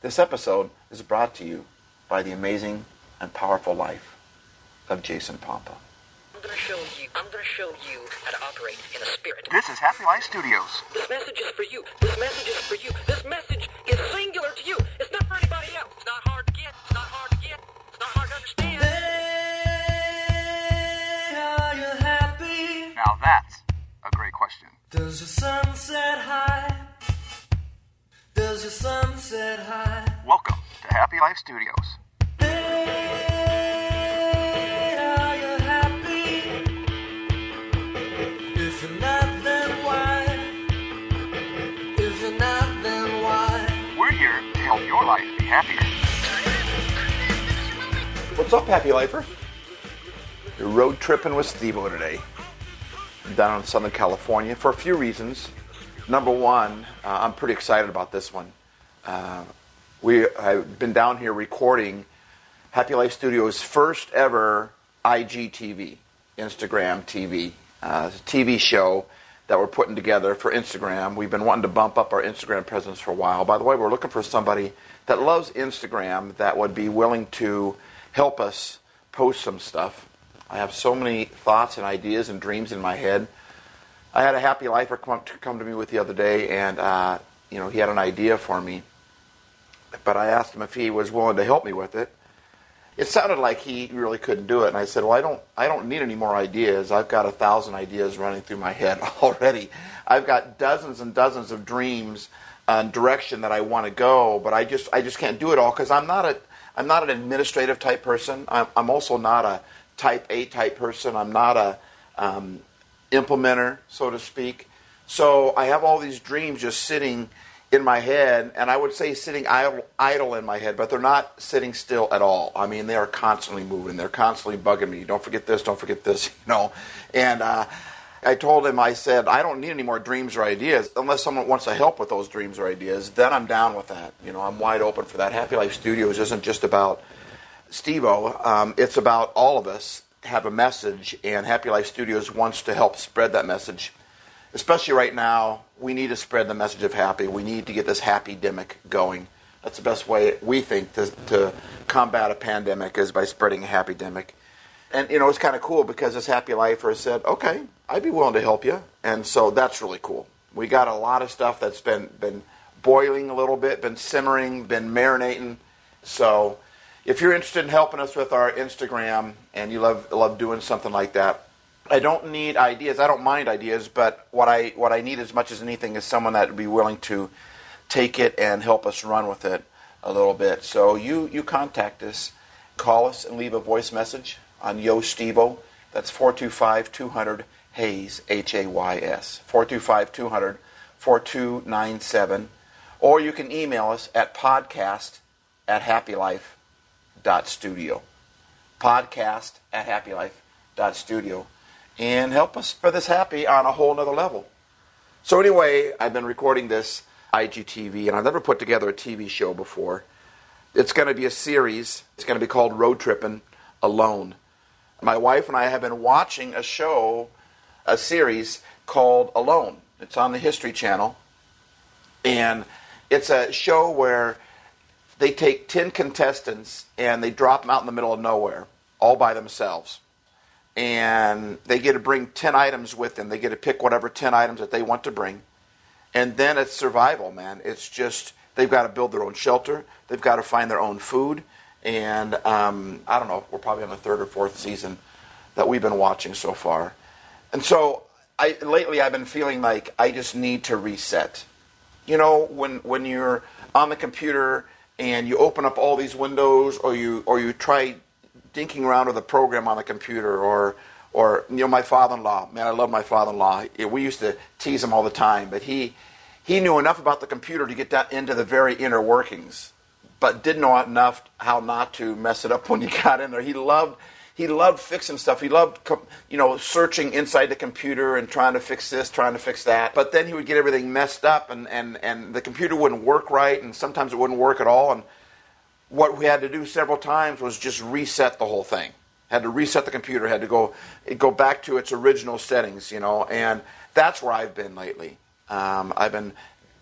This episode is brought to you by the amazing and powerful life of Jason Pompa. I'm gonna show you. I'm gonna show you how to operate in a spirit. This is Happy Life Studios. This message is for you. This message is for you. This message is singular to you. It's not for anybody else. It's not hard to get. It's not hard to get. It's not hard to understand. Are you happy? Now that's a great question. Does your sunset high? Does your sunset high? Welcome to Happy Life Studios. Are you happy? If you're not, then why? If you're not, then why? We're here to help your life be happier. What's up, Happy Lifer? You're road tripping with Stevo today, down in Southern California, for a few reasons. Number one, uh, I'm pretty excited about this one. Uh, we have been down here recording Happy Life Studios' first ever IGTV, Instagram TV, uh, TV show that we're putting together for Instagram. We've been wanting to bump up our Instagram presence for a while. By the way, we're looking for somebody that loves Instagram that would be willing to help us post some stuff. I have so many thoughts and ideas and dreams in my head. I had a happy lifer come, to come to me with the other day, and uh, you know he had an idea for me, but I asked him if he was willing to help me with it. It sounded like he really couldn't do it, and I said, "Well, I don't, I don't need any more ideas. I've got a thousand ideas running through my head already. I've got dozens and dozens of dreams and direction that I want to go, but I just, I just can't do it all because I'm not a, I'm not an administrative type person. I'm, I'm also not a type A type person. I'm not a um, implementer, so to speak. So I have all these dreams just sitting in my head, and I would say sitting idle, idle in my head, but they're not sitting still at all. I mean, they are constantly moving. They're constantly bugging me. Don't forget this. Don't forget this. You know, and uh, I told him, I said, I don't need any more dreams or ideas unless someone wants to help with those dreams or ideas. Then I'm down with that. You know, I'm wide open for that. Happy Life Studios isn't just about Stevo. Um, it's about all of us have a message, and Happy Life Studios wants to help spread that message. Especially right now, we need to spread the message of happy. We need to get this happy demic going. That's the best way we think to, to combat a pandemic is by spreading a happy demic. And you know, it's kind of cool because this happy lifer said, "Okay, I'd be willing to help you," and so that's really cool. We got a lot of stuff that's been been boiling a little bit, been simmering, been marinating. So if you're interested in helping us with our Instagram and you love love doing something like that, I don't need ideas. I don't mind ideas, but what I what I need as much as anything is someone that would be willing to take it and help us run with it a little bit. So you you contact us, call us and leave a voice message on Yo Stevo. That's 425-200 Hayes H A Y S 425-200 4297 or you can email us at podcast at happylife.studio. Podcast at happylife.studio. And help us for this happy on a whole nother level. So, anyway, I've been recording this IGTV, and I've never put together a TV show before. It's going to be a series. It's going to be called Road Trippin' Alone. My wife and I have been watching a show, a series called Alone. It's on the History Channel. And it's a show where they take 10 contestants and they drop them out in the middle of nowhere, all by themselves. And they get to bring 10 items with them. They get to pick whatever 10 items that they want to bring. And then it's survival, man. It's just, they've got to build their own shelter, they've got to find their own food. And um, I don't know, we're probably on the third or fourth season that we've been watching so far. And so I, lately I've been feeling like I just need to reset. You know, when, when you're on the computer and you open up all these windows or you, or you try dinking around with a program on the computer or, or you know, my father-in-law, man, I love my father-in-law. We used to tease him all the time, but he, he knew enough about the computer to get down into the very inner workings, but didn't know enough how not to mess it up when you got in there. He loved he loved fixing stuff. He loved you know searching inside the computer and trying to fix this, trying to fix that. But then he would get everything messed up, and and and the computer wouldn't work right, and sometimes it wouldn't work at all. And what we had to do several times was just reset the whole thing. Had to reset the computer. Had to go go back to its original settings, you know. And that's where I've been lately. Um, I've been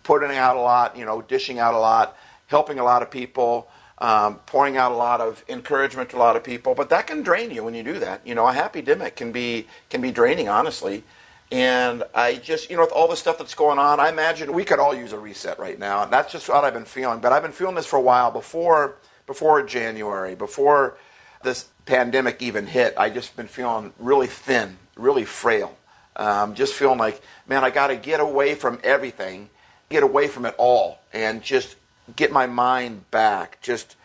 putting out a lot, you know, dishing out a lot, helping a lot of people, um, pouring out a lot of encouragement to a lot of people. But that can drain you when you do that. You know, a happy demic can be can be draining, honestly. And I just, you know, with all the stuff that's going on, I imagine we could all use a reset right now. And that's just what I've been feeling. But I've been feeling this for a while before before January, before this pandemic even hit. I just been feeling really thin, really frail. Um, just feeling like, man, I got to get away from everything, get away from it all, and just get my mind back, just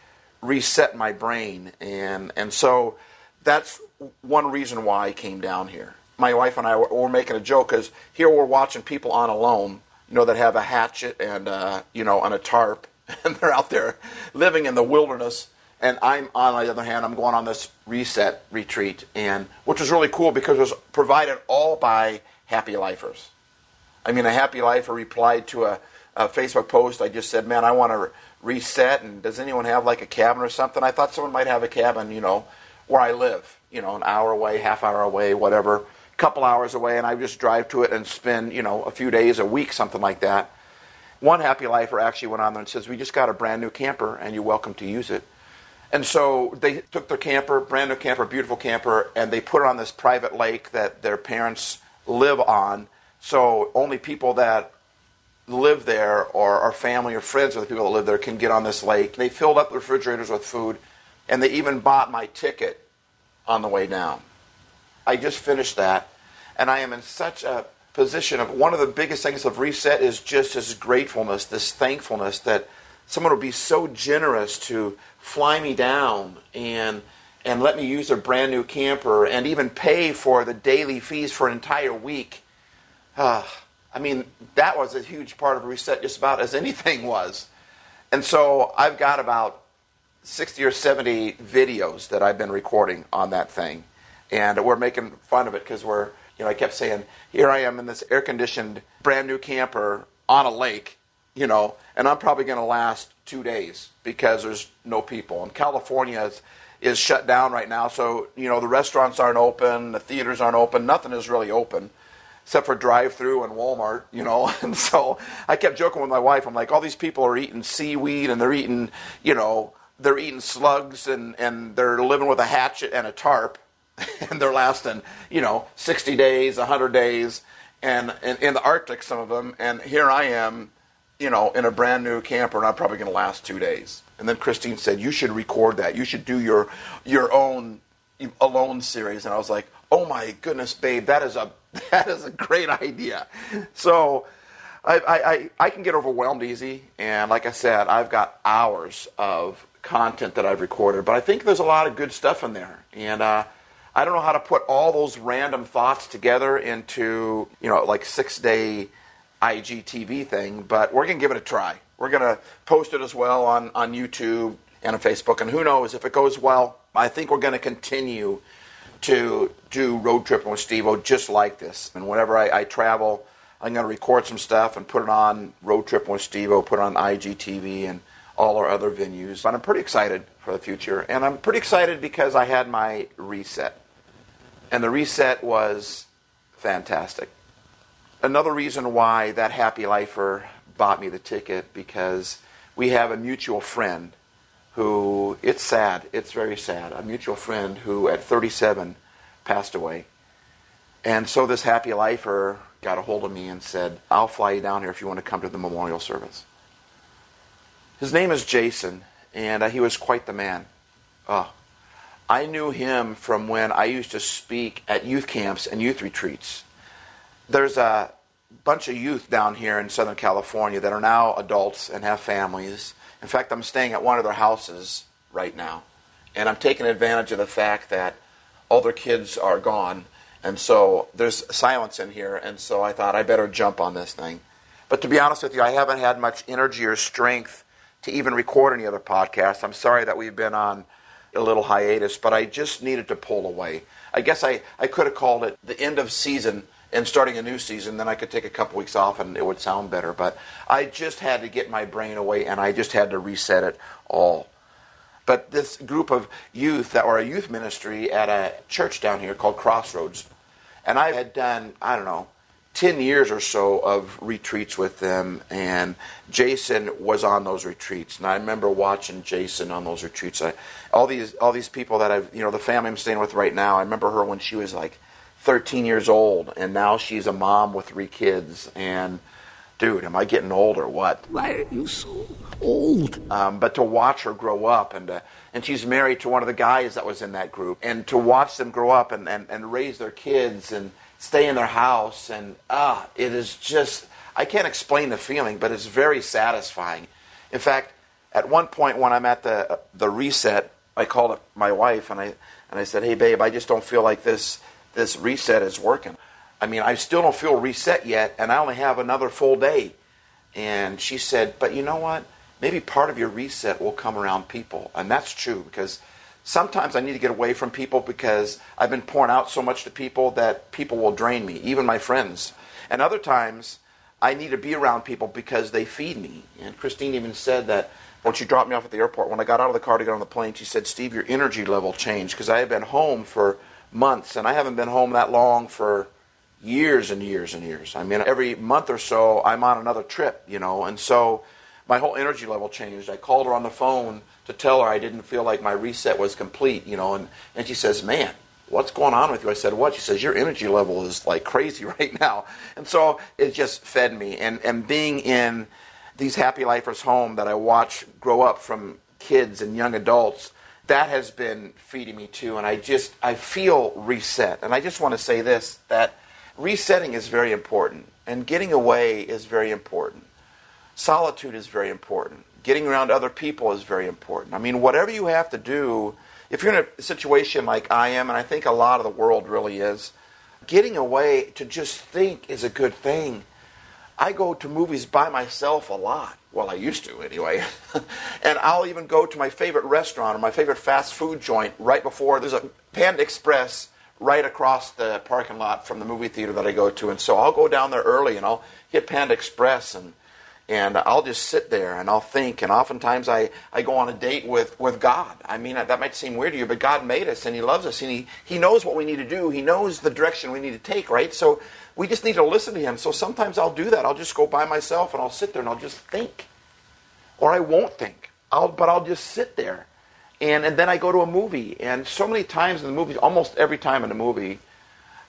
reset my brain. And, and so that's one reason why I came down here. My wife and I were, were making a joke because here we're watching people on alone, you know, that have a hatchet and, uh, you know, on a tarp, and they're out there living in the wilderness. And I'm, on the other hand, I'm going on this reset retreat, and which was really cool because it was provided all by Happy Lifers. I mean, a Happy Lifer replied to a, a Facebook post. I just said, "Man, I want to reset." And does anyone have like a cabin or something? I thought someone might have a cabin, you know, where I live. You know, an hour away, half hour away, whatever, couple hours away, and I just drive to it and spend, you know, a few days, a week, something like that. One Happy Lifer actually went on there and says, "We just got a brand new camper, and you're welcome to use it." And so they took their camper, brand new camper, beautiful camper, and they put it on this private lake that their parents live on. So only people that live there or our family or friends or the people that live there can get on this lake. They filled up the refrigerators with food, and they even bought my ticket on the way down. I just finished that, and I am in such a position of one of the biggest things of reset is just this gratefulness, this thankfulness that someone would be so generous to fly me down and and let me use their brand new camper and even pay for the daily fees for an entire week. Uh, I mean, that was a huge part of reset, just about as anything was. And so I've got about 60 or 70 videos that I've been recording on that thing. And we're making fun of it because we're, you know, I kept saying, here I am in this air conditioned brand new camper on a lake, you know, and I'm probably going to last two days because there's no people. And California is, is shut down right now, so you know the restaurants aren't open, the theaters aren't open, nothing is really open except for drive-through and Walmart, you know. And so I kept joking with my wife. I'm like, all these people are eating seaweed and they're eating, you know, they're eating slugs and and they're living with a hatchet and a tarp, and they're lasting, you know, 60 days, 100 days, and, in the Arctic, some of them. And here I am you know, in a brand new camper, and I'm probably going to last two days. And then Christine said, "You should record that. You should do your your own alone series." And I was like, "Oh my goodness, babe, that is a that is a great idea." So. I, I, I can get overwhelmed easy, and like I said, I've got hours of content that I've recorded, but I think there's a lot of good stuff in there, and uh, I don't know how to put all those random thoughts together into you know like six day IGTV thing, but we're going to give it a try. We're going to post it as well on, on YouTube and on Facebook. And who knows, if it goes well, I think we're going to continue to do Road Tripping with Stevo just like this. And whenever I, I travel, I'm going to record some stuff and put it on Road Tripping with Stevo, put it on IGTV and all our other venues. But I'm pretty excited for the future. And I'm pretty excited because I had my reset. And the reset was fantastic another reason why that happy lifer bought me the ticket because we have a mutual friend who it's sad it's very sad a mutual friend who at 37 passed away. And so this happy lifer got a hold of me and said i'll fly you down here if you want to come to the memorial service. His name is jason and uh, he was quite the man. Oh, i knew him from when i used to speak at youth camps and youth retreats. There's a bunch of youth down here in Southern California that are now adults and have families. In fact, I'm staying at one of their houses right now. And I'm taking advantage of the fact that all their kids are gone. And so there's silence in here. And so I thought I better jump on this thing. But to be honest with you, I haven't had much energy or strength to even record any other podcasts. I'm sorry that we've been on a little hiatus, but I just needed to pull away. I guess I, I could have called it the end of season and starting a new season, then I could take a couple weeks off and it would sound better. But I just had to get my brain away and I just had to reset it all. But this group of youth that were a youth ministry at a church down here called Crossroads, and I had done, I don't know, 10 years or so of retreats with them, and Jason was on those retreats. And I remember watching Jason on those retreats. I, all these all these people that I've you know the family I'm staying with right now. I remember her when she was like 13 years old, and now she's a mom with three kids. And dude, am I getting old or what? Why are you so old? um, but to watch her grow up and to, and she's married to one of the guys that was in that group and to watch them grow up and, and, and raise their kids and stay in their house and ah it is just i can't explain the feeling but it's very satisfying in fact at one point when i'm at the the reset i called up my wife and i and i said hey babe i just don't feel like this this reset is working i mean i still don't feel reset yet and i only have another full day and she said, But you know what? Maybe part of your reset will come around people. And that's true because sometimes I need to get away from people because I've been pouring out so much to people that people will drain me, even my friends. And other times I need to be around people because they feed me. And Christine even said that when she dropped me off at the airport, when I got out of the car to get on the plane, she said, Steve, your energy level changed because I had been home for months and I haven't been home that long for years and years and years. I mean, every month or so, I'm on another trip, you know, and so my whole energy level changed. I called her on the phone to tell her I didn't feel like my reset was complete, you know, and, and she says, Man, what's going on with you? I said, What? She says, Your energy level is like crazy right now. And so it just fed me. And, and being in these happy lifers home that I watch grow up from kids and young adults, that has been feeding me too. And I just, I feel reset. And I just want to say this that resetting is very important, and getting away is very important. Solitude is very important. Getting around other people is very important. I mean, whatever you have to do, if you're in a situation like I am, and I think a lot of the world really is, getting away to just think is a good thing. I go to movies by myself a lot. Well, I used to anyway. and I'll even go to my favorite restaurant or my favorite fast food joint right before there's a Panda Express right across the parking lot from the movie theater that I go to. And so I'll go down there early and I'll hit Panda Express and and I'll just sit there and I'll think. And oftentimes I, I go on a date with, with God. I mean, that might seem weird to you, but God made us and He loves us and he, he knows what we need to do. He knows the direction we need to take, right? So we just need to listen to Him. So sometimes I'll do that. I'll just go by myself and I'll sit there and I'll just think. Or I won't think, I'll, but I'll just sit there. And, and then I go to a movie. And so many times in the movie, almost every time in a movie,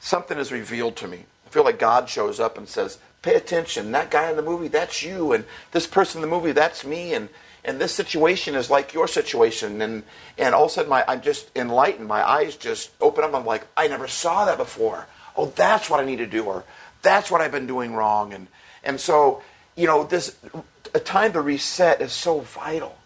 something is revealed to me. I feel like God shows up and says, pay attention. That guy in the movie, that's you. And this person in the movie, that's me. And, and this situation is like your situation. And, and all of a sudden, my, I'm just enlightened. My eyes just open up. I'm like, I never saw that before. Oh, that's what I need to do. Or that's what I've been doing wrong. And, and so, you know, this a time to reset is so vital.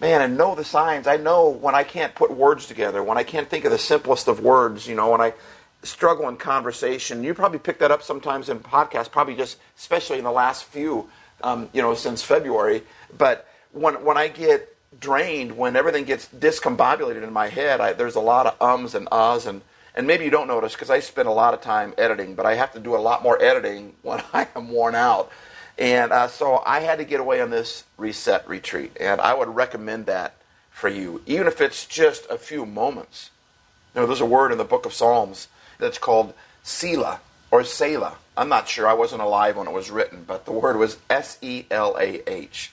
Man, and know the signs. I know when I can't put words together, when I can't think of the simplest of words, you know, when I struggle in conversation. You probably pick that up sometimes in podcasts, probably just especially in the last few, um, you know, since February. But when when I get drained, when everything gets discombobulated in my head, I, there's a lot of ums and uhs, and and maybe you don't notice because I spend a lot of time editing, but I have to do a lot more editing when I am worn out. And uh, so I had to get away on this reset retreat, and I would recommend that for you, even if it's just a few moments. You know, there's a word in the book of Psalms that's called Selah or Selah. I'm not sure. I wasn't alive when it was written, but the word was S E L A H.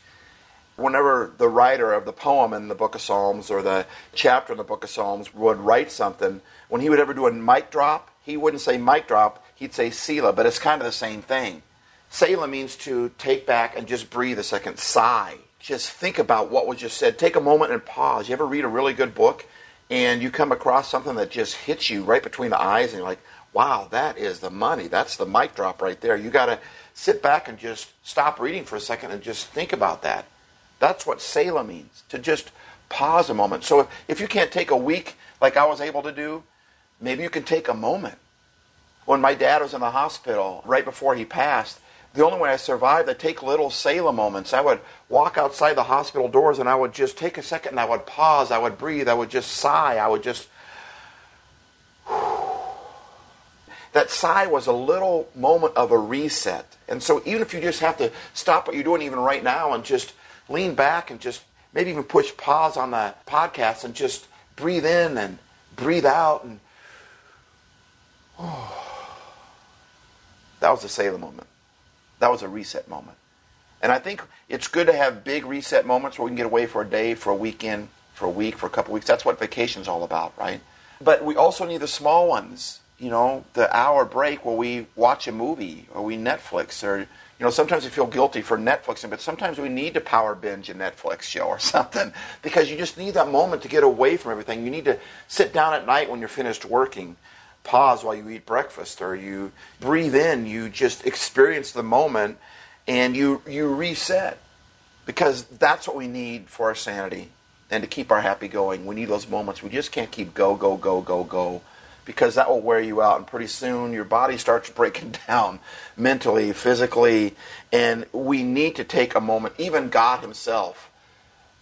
Whenever the writer of the poem in the book of Psalms or the chapter in the book of Psalms would write something, when he would ever do a mic drop, he wouldn't say mic drop, he'd say Selah, but it's kind of the same thing. Selah means to take back and just breathe a second, sigh. Just think about what was just said. Take a moment and pause. You ever read a really good book and you come across something that just hits you right between the eyes and you're like, wow, that is the money. That's the mic drop right there. You got to sit back and just stop reading for a second and just think about that. That's what Selah means, to just pause a moment. So if, if you can't take a week like I was able to do, maybe you can take a moment. When my dad was in the hospital, right before he passed, the only way I survived, I'd take little Selah moments. I would walk outside the hospital doors and I would just take a second and I would pause, I would breathe, I would just sigh, I would just. That sigh was a little moment of a reset. And so even if you just have to stop what you're doing even right now and just lean back and just maybe even push pause on the podcast and just breathe in and breathe out and That was a Selah moment. That was a reset moment. And I think it's good to have big reset moments where we can get away for a day, for a weekend, for a week, for a couple weeks. That's what vacation's all about, right? But we also need the small ones. You know, the hour break where we watch a movie or we Netflix or you know, sometimes we feel guilty for Netflixing, but sometimes we need to power binge a Netflix show or something because you just need that moment to get away from everything. You need to sit down at night when you're finished working, pause while you eat breakfast, or you breathe in, you just experience the moment and you, you reset because that's what we need for our sanity and to keep our happy going. We need those moments. We just can't keep go, go, go, go, go because that will wear you out and pretty soon your body starts breaking down mentally physically and we need to take a moment. Even god himself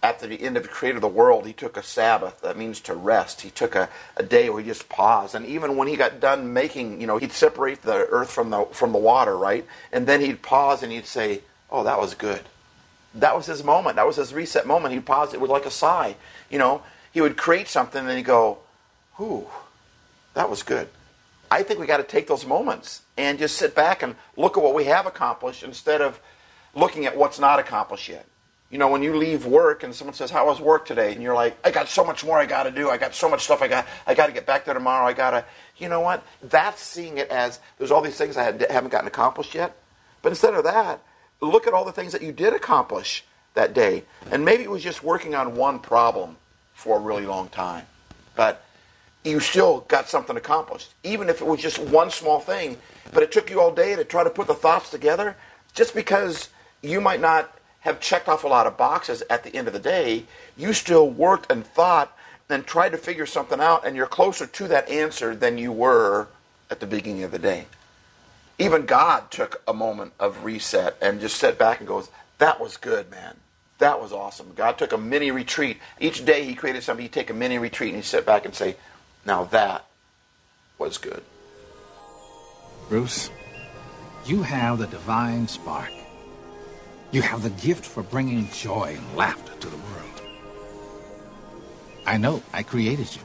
at the end of the creator of the world he took a sabbath. That means to rest. He took a, a day where he just paused. And even when he got done making you know he'd separate the earth from the from the water right? And then he'd pause and he'd say oh that was good. That was his moment. That was his reset moment. He'd pause it was like a sigh. You know he would create something and he'd go whew that was good. I think we got to take those moments and just sit back and look at what we have accomplished instead of looking at what's not accomplished yet. You know, when you leave work and someone says, "How was work today?" and you're like, "I got so much more I got to do. I got so much stuff I got. I got to get back there tomorrow. I got to." You know what? That's seeing it as there's all these things I haven't gotten accomplished yet. But instead of that, look at all the things that you did accomplish that day. And maybe it was just working on one problem for a really long time. But you still got something accomplished, even if it was just one small thing. But it took you all day to try to put the thoughts together. Just because you might not have checked off a lot of boxes at the end of the day, you still worked and thought and tried to figure something out, and you're closer to that answer than you were at the beginning of the day. Even God took a moment of reset and just sat back and goes, That was good, man. That was awesome. God took a mini retreat. Each day he created something, he'd take a mini retreat and he'd sit back and say, now that was good. Bruce, you have the divine spark. You have the gift for bringing joy and laughter to the world. I know I created you.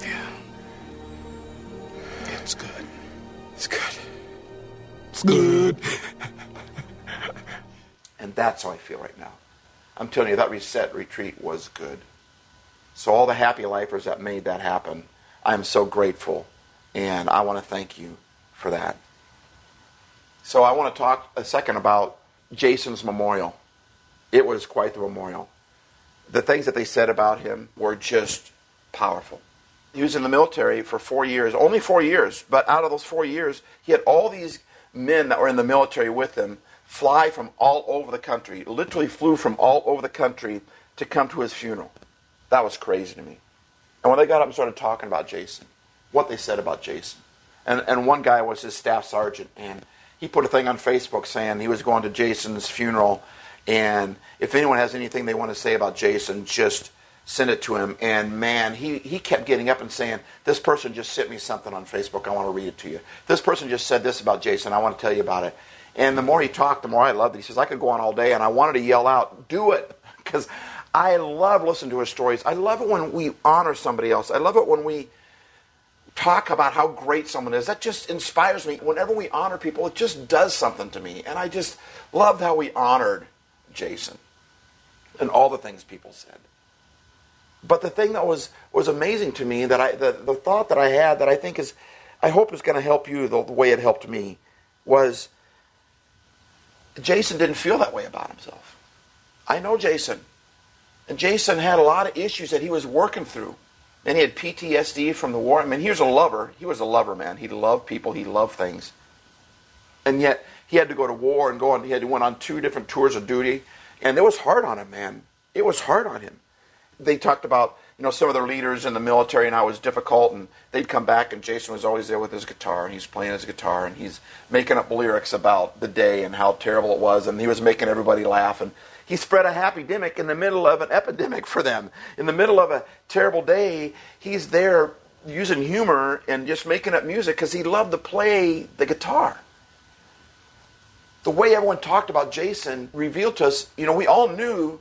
Yeah. It's good. It's good. It's good. and that's how I feel right now. I'm telling you, that reset retreat was good. So, all the happy lifers that made that happen, I'm so grateful. And I want to thank you for that. So, I want to talk a second about Jason's memorial. It was quite the memorial. The things that they said about him were just powerful. He was in the military for four years, only four years, but out of those four years, he had all these men that were in the military with him fly from all over the country, literally flew from all over the country to come to his funeral. That was crazy to me. And when they got up and started talking about Jason, what they said about Jason, and, and one guy was his staff sergeant, and he put a thing on Facebook saying he was going to Jason's funeral, and if anyone has anything they want to say about Jason, just send it to him. And man, he, he kept getting up and saying, This person just sent me something on Facebook. I want to read it to you. This person just said this about Jason. I want to tell you about it. And the more he talked, the more I loved it. He says, I could go on all day, and I wanted to yell out, Do it. Because I love listening to his stories. I love it when we honor somebody else. I love it when we talk about how great someone is. That just inspires me. Whenever we honor people, it just does something to me. And I just loved how we honored Jason and all the things people said. But the thing that was, was amazing to me, that I the, the thought that I had that I think is I hope is going to help you the, the way it helped me, was Jason didn't feel that way about himself. I know Jason. And Jason had a lot of issues that he was working through. And he had PTSD from the war. I mean, he was a lover. He was a lover, man. He loved people. He loved things. And yet, he had to go to war and go on. He had to went on two different tours of duty. And it was hard on him, man. It was hard on him. They talked about, you know, some of their leaders in the military and how it was difficult. And they'd come back, and Jason was always there with his guitar. And he's playing his guitar. And he's making up lyrics about the day and how terrible it was. And he was making everybody laugh. And he spread a happy demic in the middle of an epidemic for them. In the middle of a terrible day, he's there using humor and just making up music because he loved to play the guitar. The way everyone talked about Jason revealed to us, you know, we all knew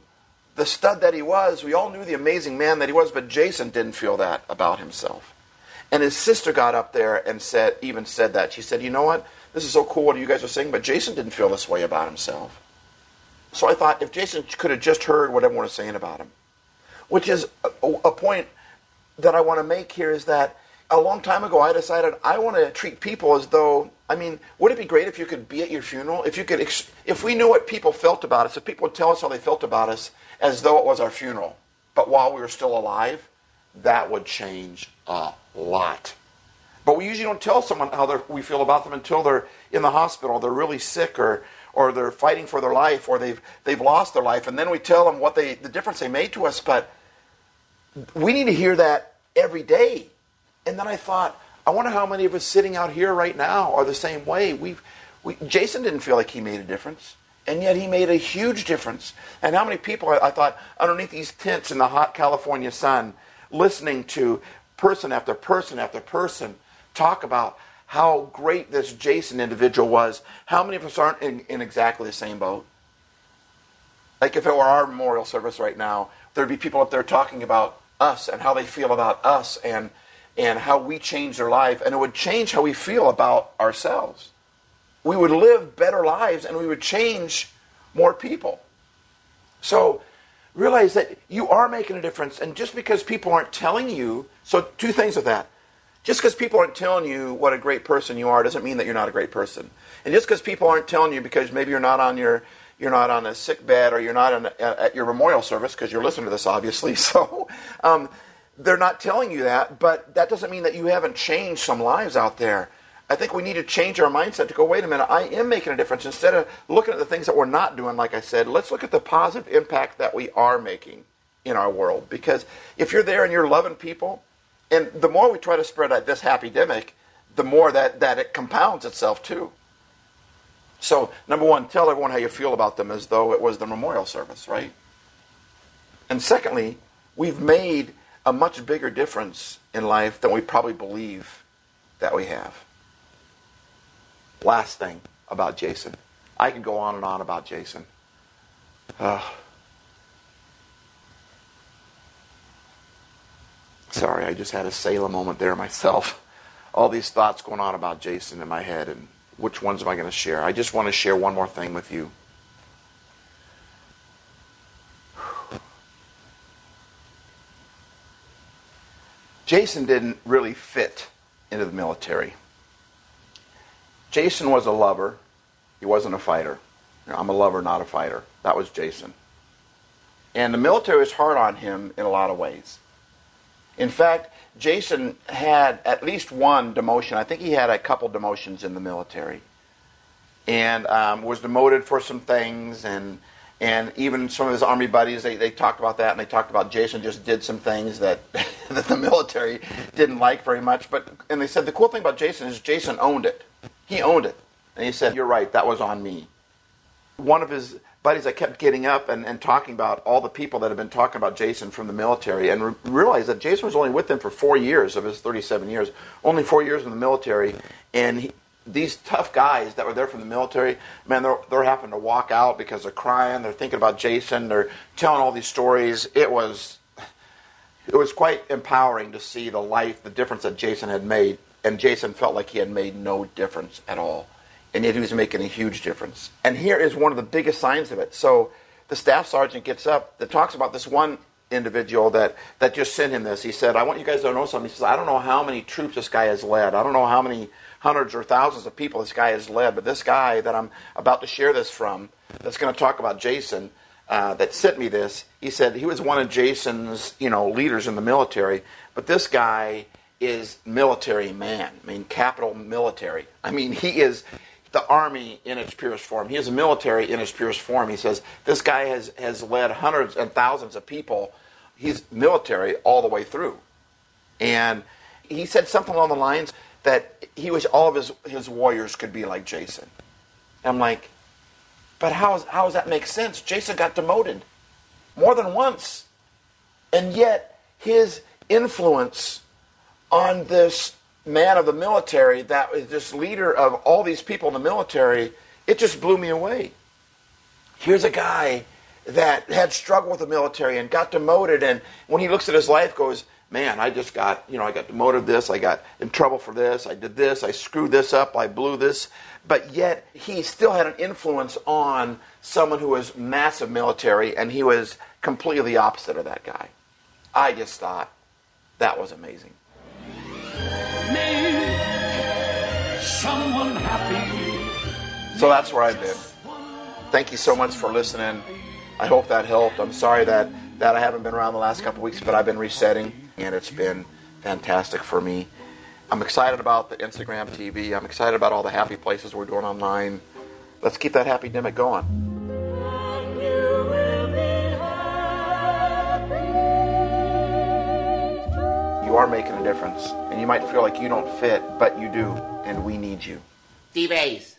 the stud that he was, we all knew the amazing man that he was, but Jason didn't feel that about himself. And his sister got up there and said, even said that. She said, you know what? this is so cool what you guys are saying, but Jason didn't feel this way about himself. So I thought if Jason could have just heard what everyone was saying about him, which is a, a point that I want to make here is that a long time ago I decided I want to treat people as though I mean, would it be great if you could be at your funeral? If you could, if we knew what people felt about us, if people would tell us how they felt about us as though it was our funeral, but while we were still alive, that would change a lot. But we usually don't tell someone how we feel about them until they're in the hospital, they're really sick, or or they're fighting for their life, or they've they've lost their life, and then we tell them what they the difference they made to us. But we need to hear that every day. And then I thought, I wonder how many of us sitting out here right now are the same way. We've, we, Jason didn't feel like he made a difference, and yet he made a huge difference. And how many people, I, I thought, underneath these tents in the hot California sun, listening to person after person after person talk about how great this Jason individual was. How many of us aren't in, in exactly the same boat? Like if it were our memorial service right now, there'd be people up there talking about us and how they feel about us and and how we change their life, and it would change how we feel about ourselves. We would live better lives and we would change more people. So realize that you are making a difference, and just because people aren't telling you, so two things with that. Just because people aren't telling you what a great person you are doesn't mean that you're not a great person. And just because people aren't telling you because maybe you're not on your you're not on a sick bed or you're not at your memorial service because you're listening to this obviously. So um, they're not telling you that, but that doesn't mean that you haven't changed some lives out there. I think we need to change our mindset to go, wait a minute, I am making a difference. Instead of looking at the things that we're not doing, like I said, let's look at the positive impact that we are making in our world. Because if you're there and you're loving people, and the more we try to spread out this happy demic, the more that, that it compounds itself too. So, number one, tell everyone how you feel about them as though it was the memorial service, right? And secondly, we've made a much bigger difference in life than we probably believe that we have. Last thing about Jason. I could go on and on about Jason. Uh, sorry, I just had a Selah moment there myself. All these thoughts going on about Jason in my head, and which ones am I going to share? I just want to share one more thing with you. Jason didn't really fit into the military. Jason was a lover. He wasn't a fighter. I'm a lover, not a fighter. That was Jason. And the military was hard on him in a lot of ways. In fact, Jason had at least one demotion. I think he had a couple demotions in the military. And um, was demoted for some things and and even some of his army buddies they, they talked about that and they talked about jason just did some things that that the military didn't like very much. But and they said the cool thing about jason is jason owned it. He owned it. And he said you're right. That was on me one of his buddies i kept getting up and, and talking about all the people that had been talking about jason from the military and re- realized that jason was only with them for four years of his 37 years only four years in the military and he, these tough guys that were there from the military, man, they're, they're having to walk out because they're crying. They're thinking about Jason. They're telling all these stories. It was, it was quite empowering to see the life, the difference that Jason had made. And Jason felt like he had made no difference at all. And yet he was making a huge difference. And here is one of the biggest signs of it. So the staff sergeant gets up that talks about this one individual that, that just sent him this. He said, I want you guys to know something. He says, I don't know how many troops this guy has led. I don't know how many hundreds or thousands of people this guy has led. But this guy that I'm about to share this from, that's going to talk about Jason, uh, that sent me this, he said he was one of Jason's, you know, leaders in the military. But this guy is military man. I mean, capital military. I mean, he is the army in its purest form. He is a military in its purest form. He says this guy has, has led hundreds and thousands of people. He's military all the way through. And he said something along the lines that he wish all of his, his warriors could be like Jason. I'm like, but how, is, how does that make sense? Jason got demoted more than once. And yet, his influence on this man of the military, that was this leader of all these people in the military, it just blew me away. Here's a guy that had struggled with the military and got demoted, and when he looks at his life, goes, man, I just got, you know, I got demoted this, I got in trouble for this, I did this, I screwed this up, I blew this. But yet, he still had an influence on someone who was massive military, and he was completely the opposite of that guy. I just thought that was amazing. So that's where I've been. Thank you so much for listening. I hope that helped. I'm sorry that, that I haven't been around the last couple weeks, but I've been resetting, and it's been fantastic for me. I'm excited about the Instagram TV. I'm excited about all the happy places we're doing online. Let's keep that happy demic going. You are making a difference, and you might feel like you don't fit, but you do, and we need you. D-Base.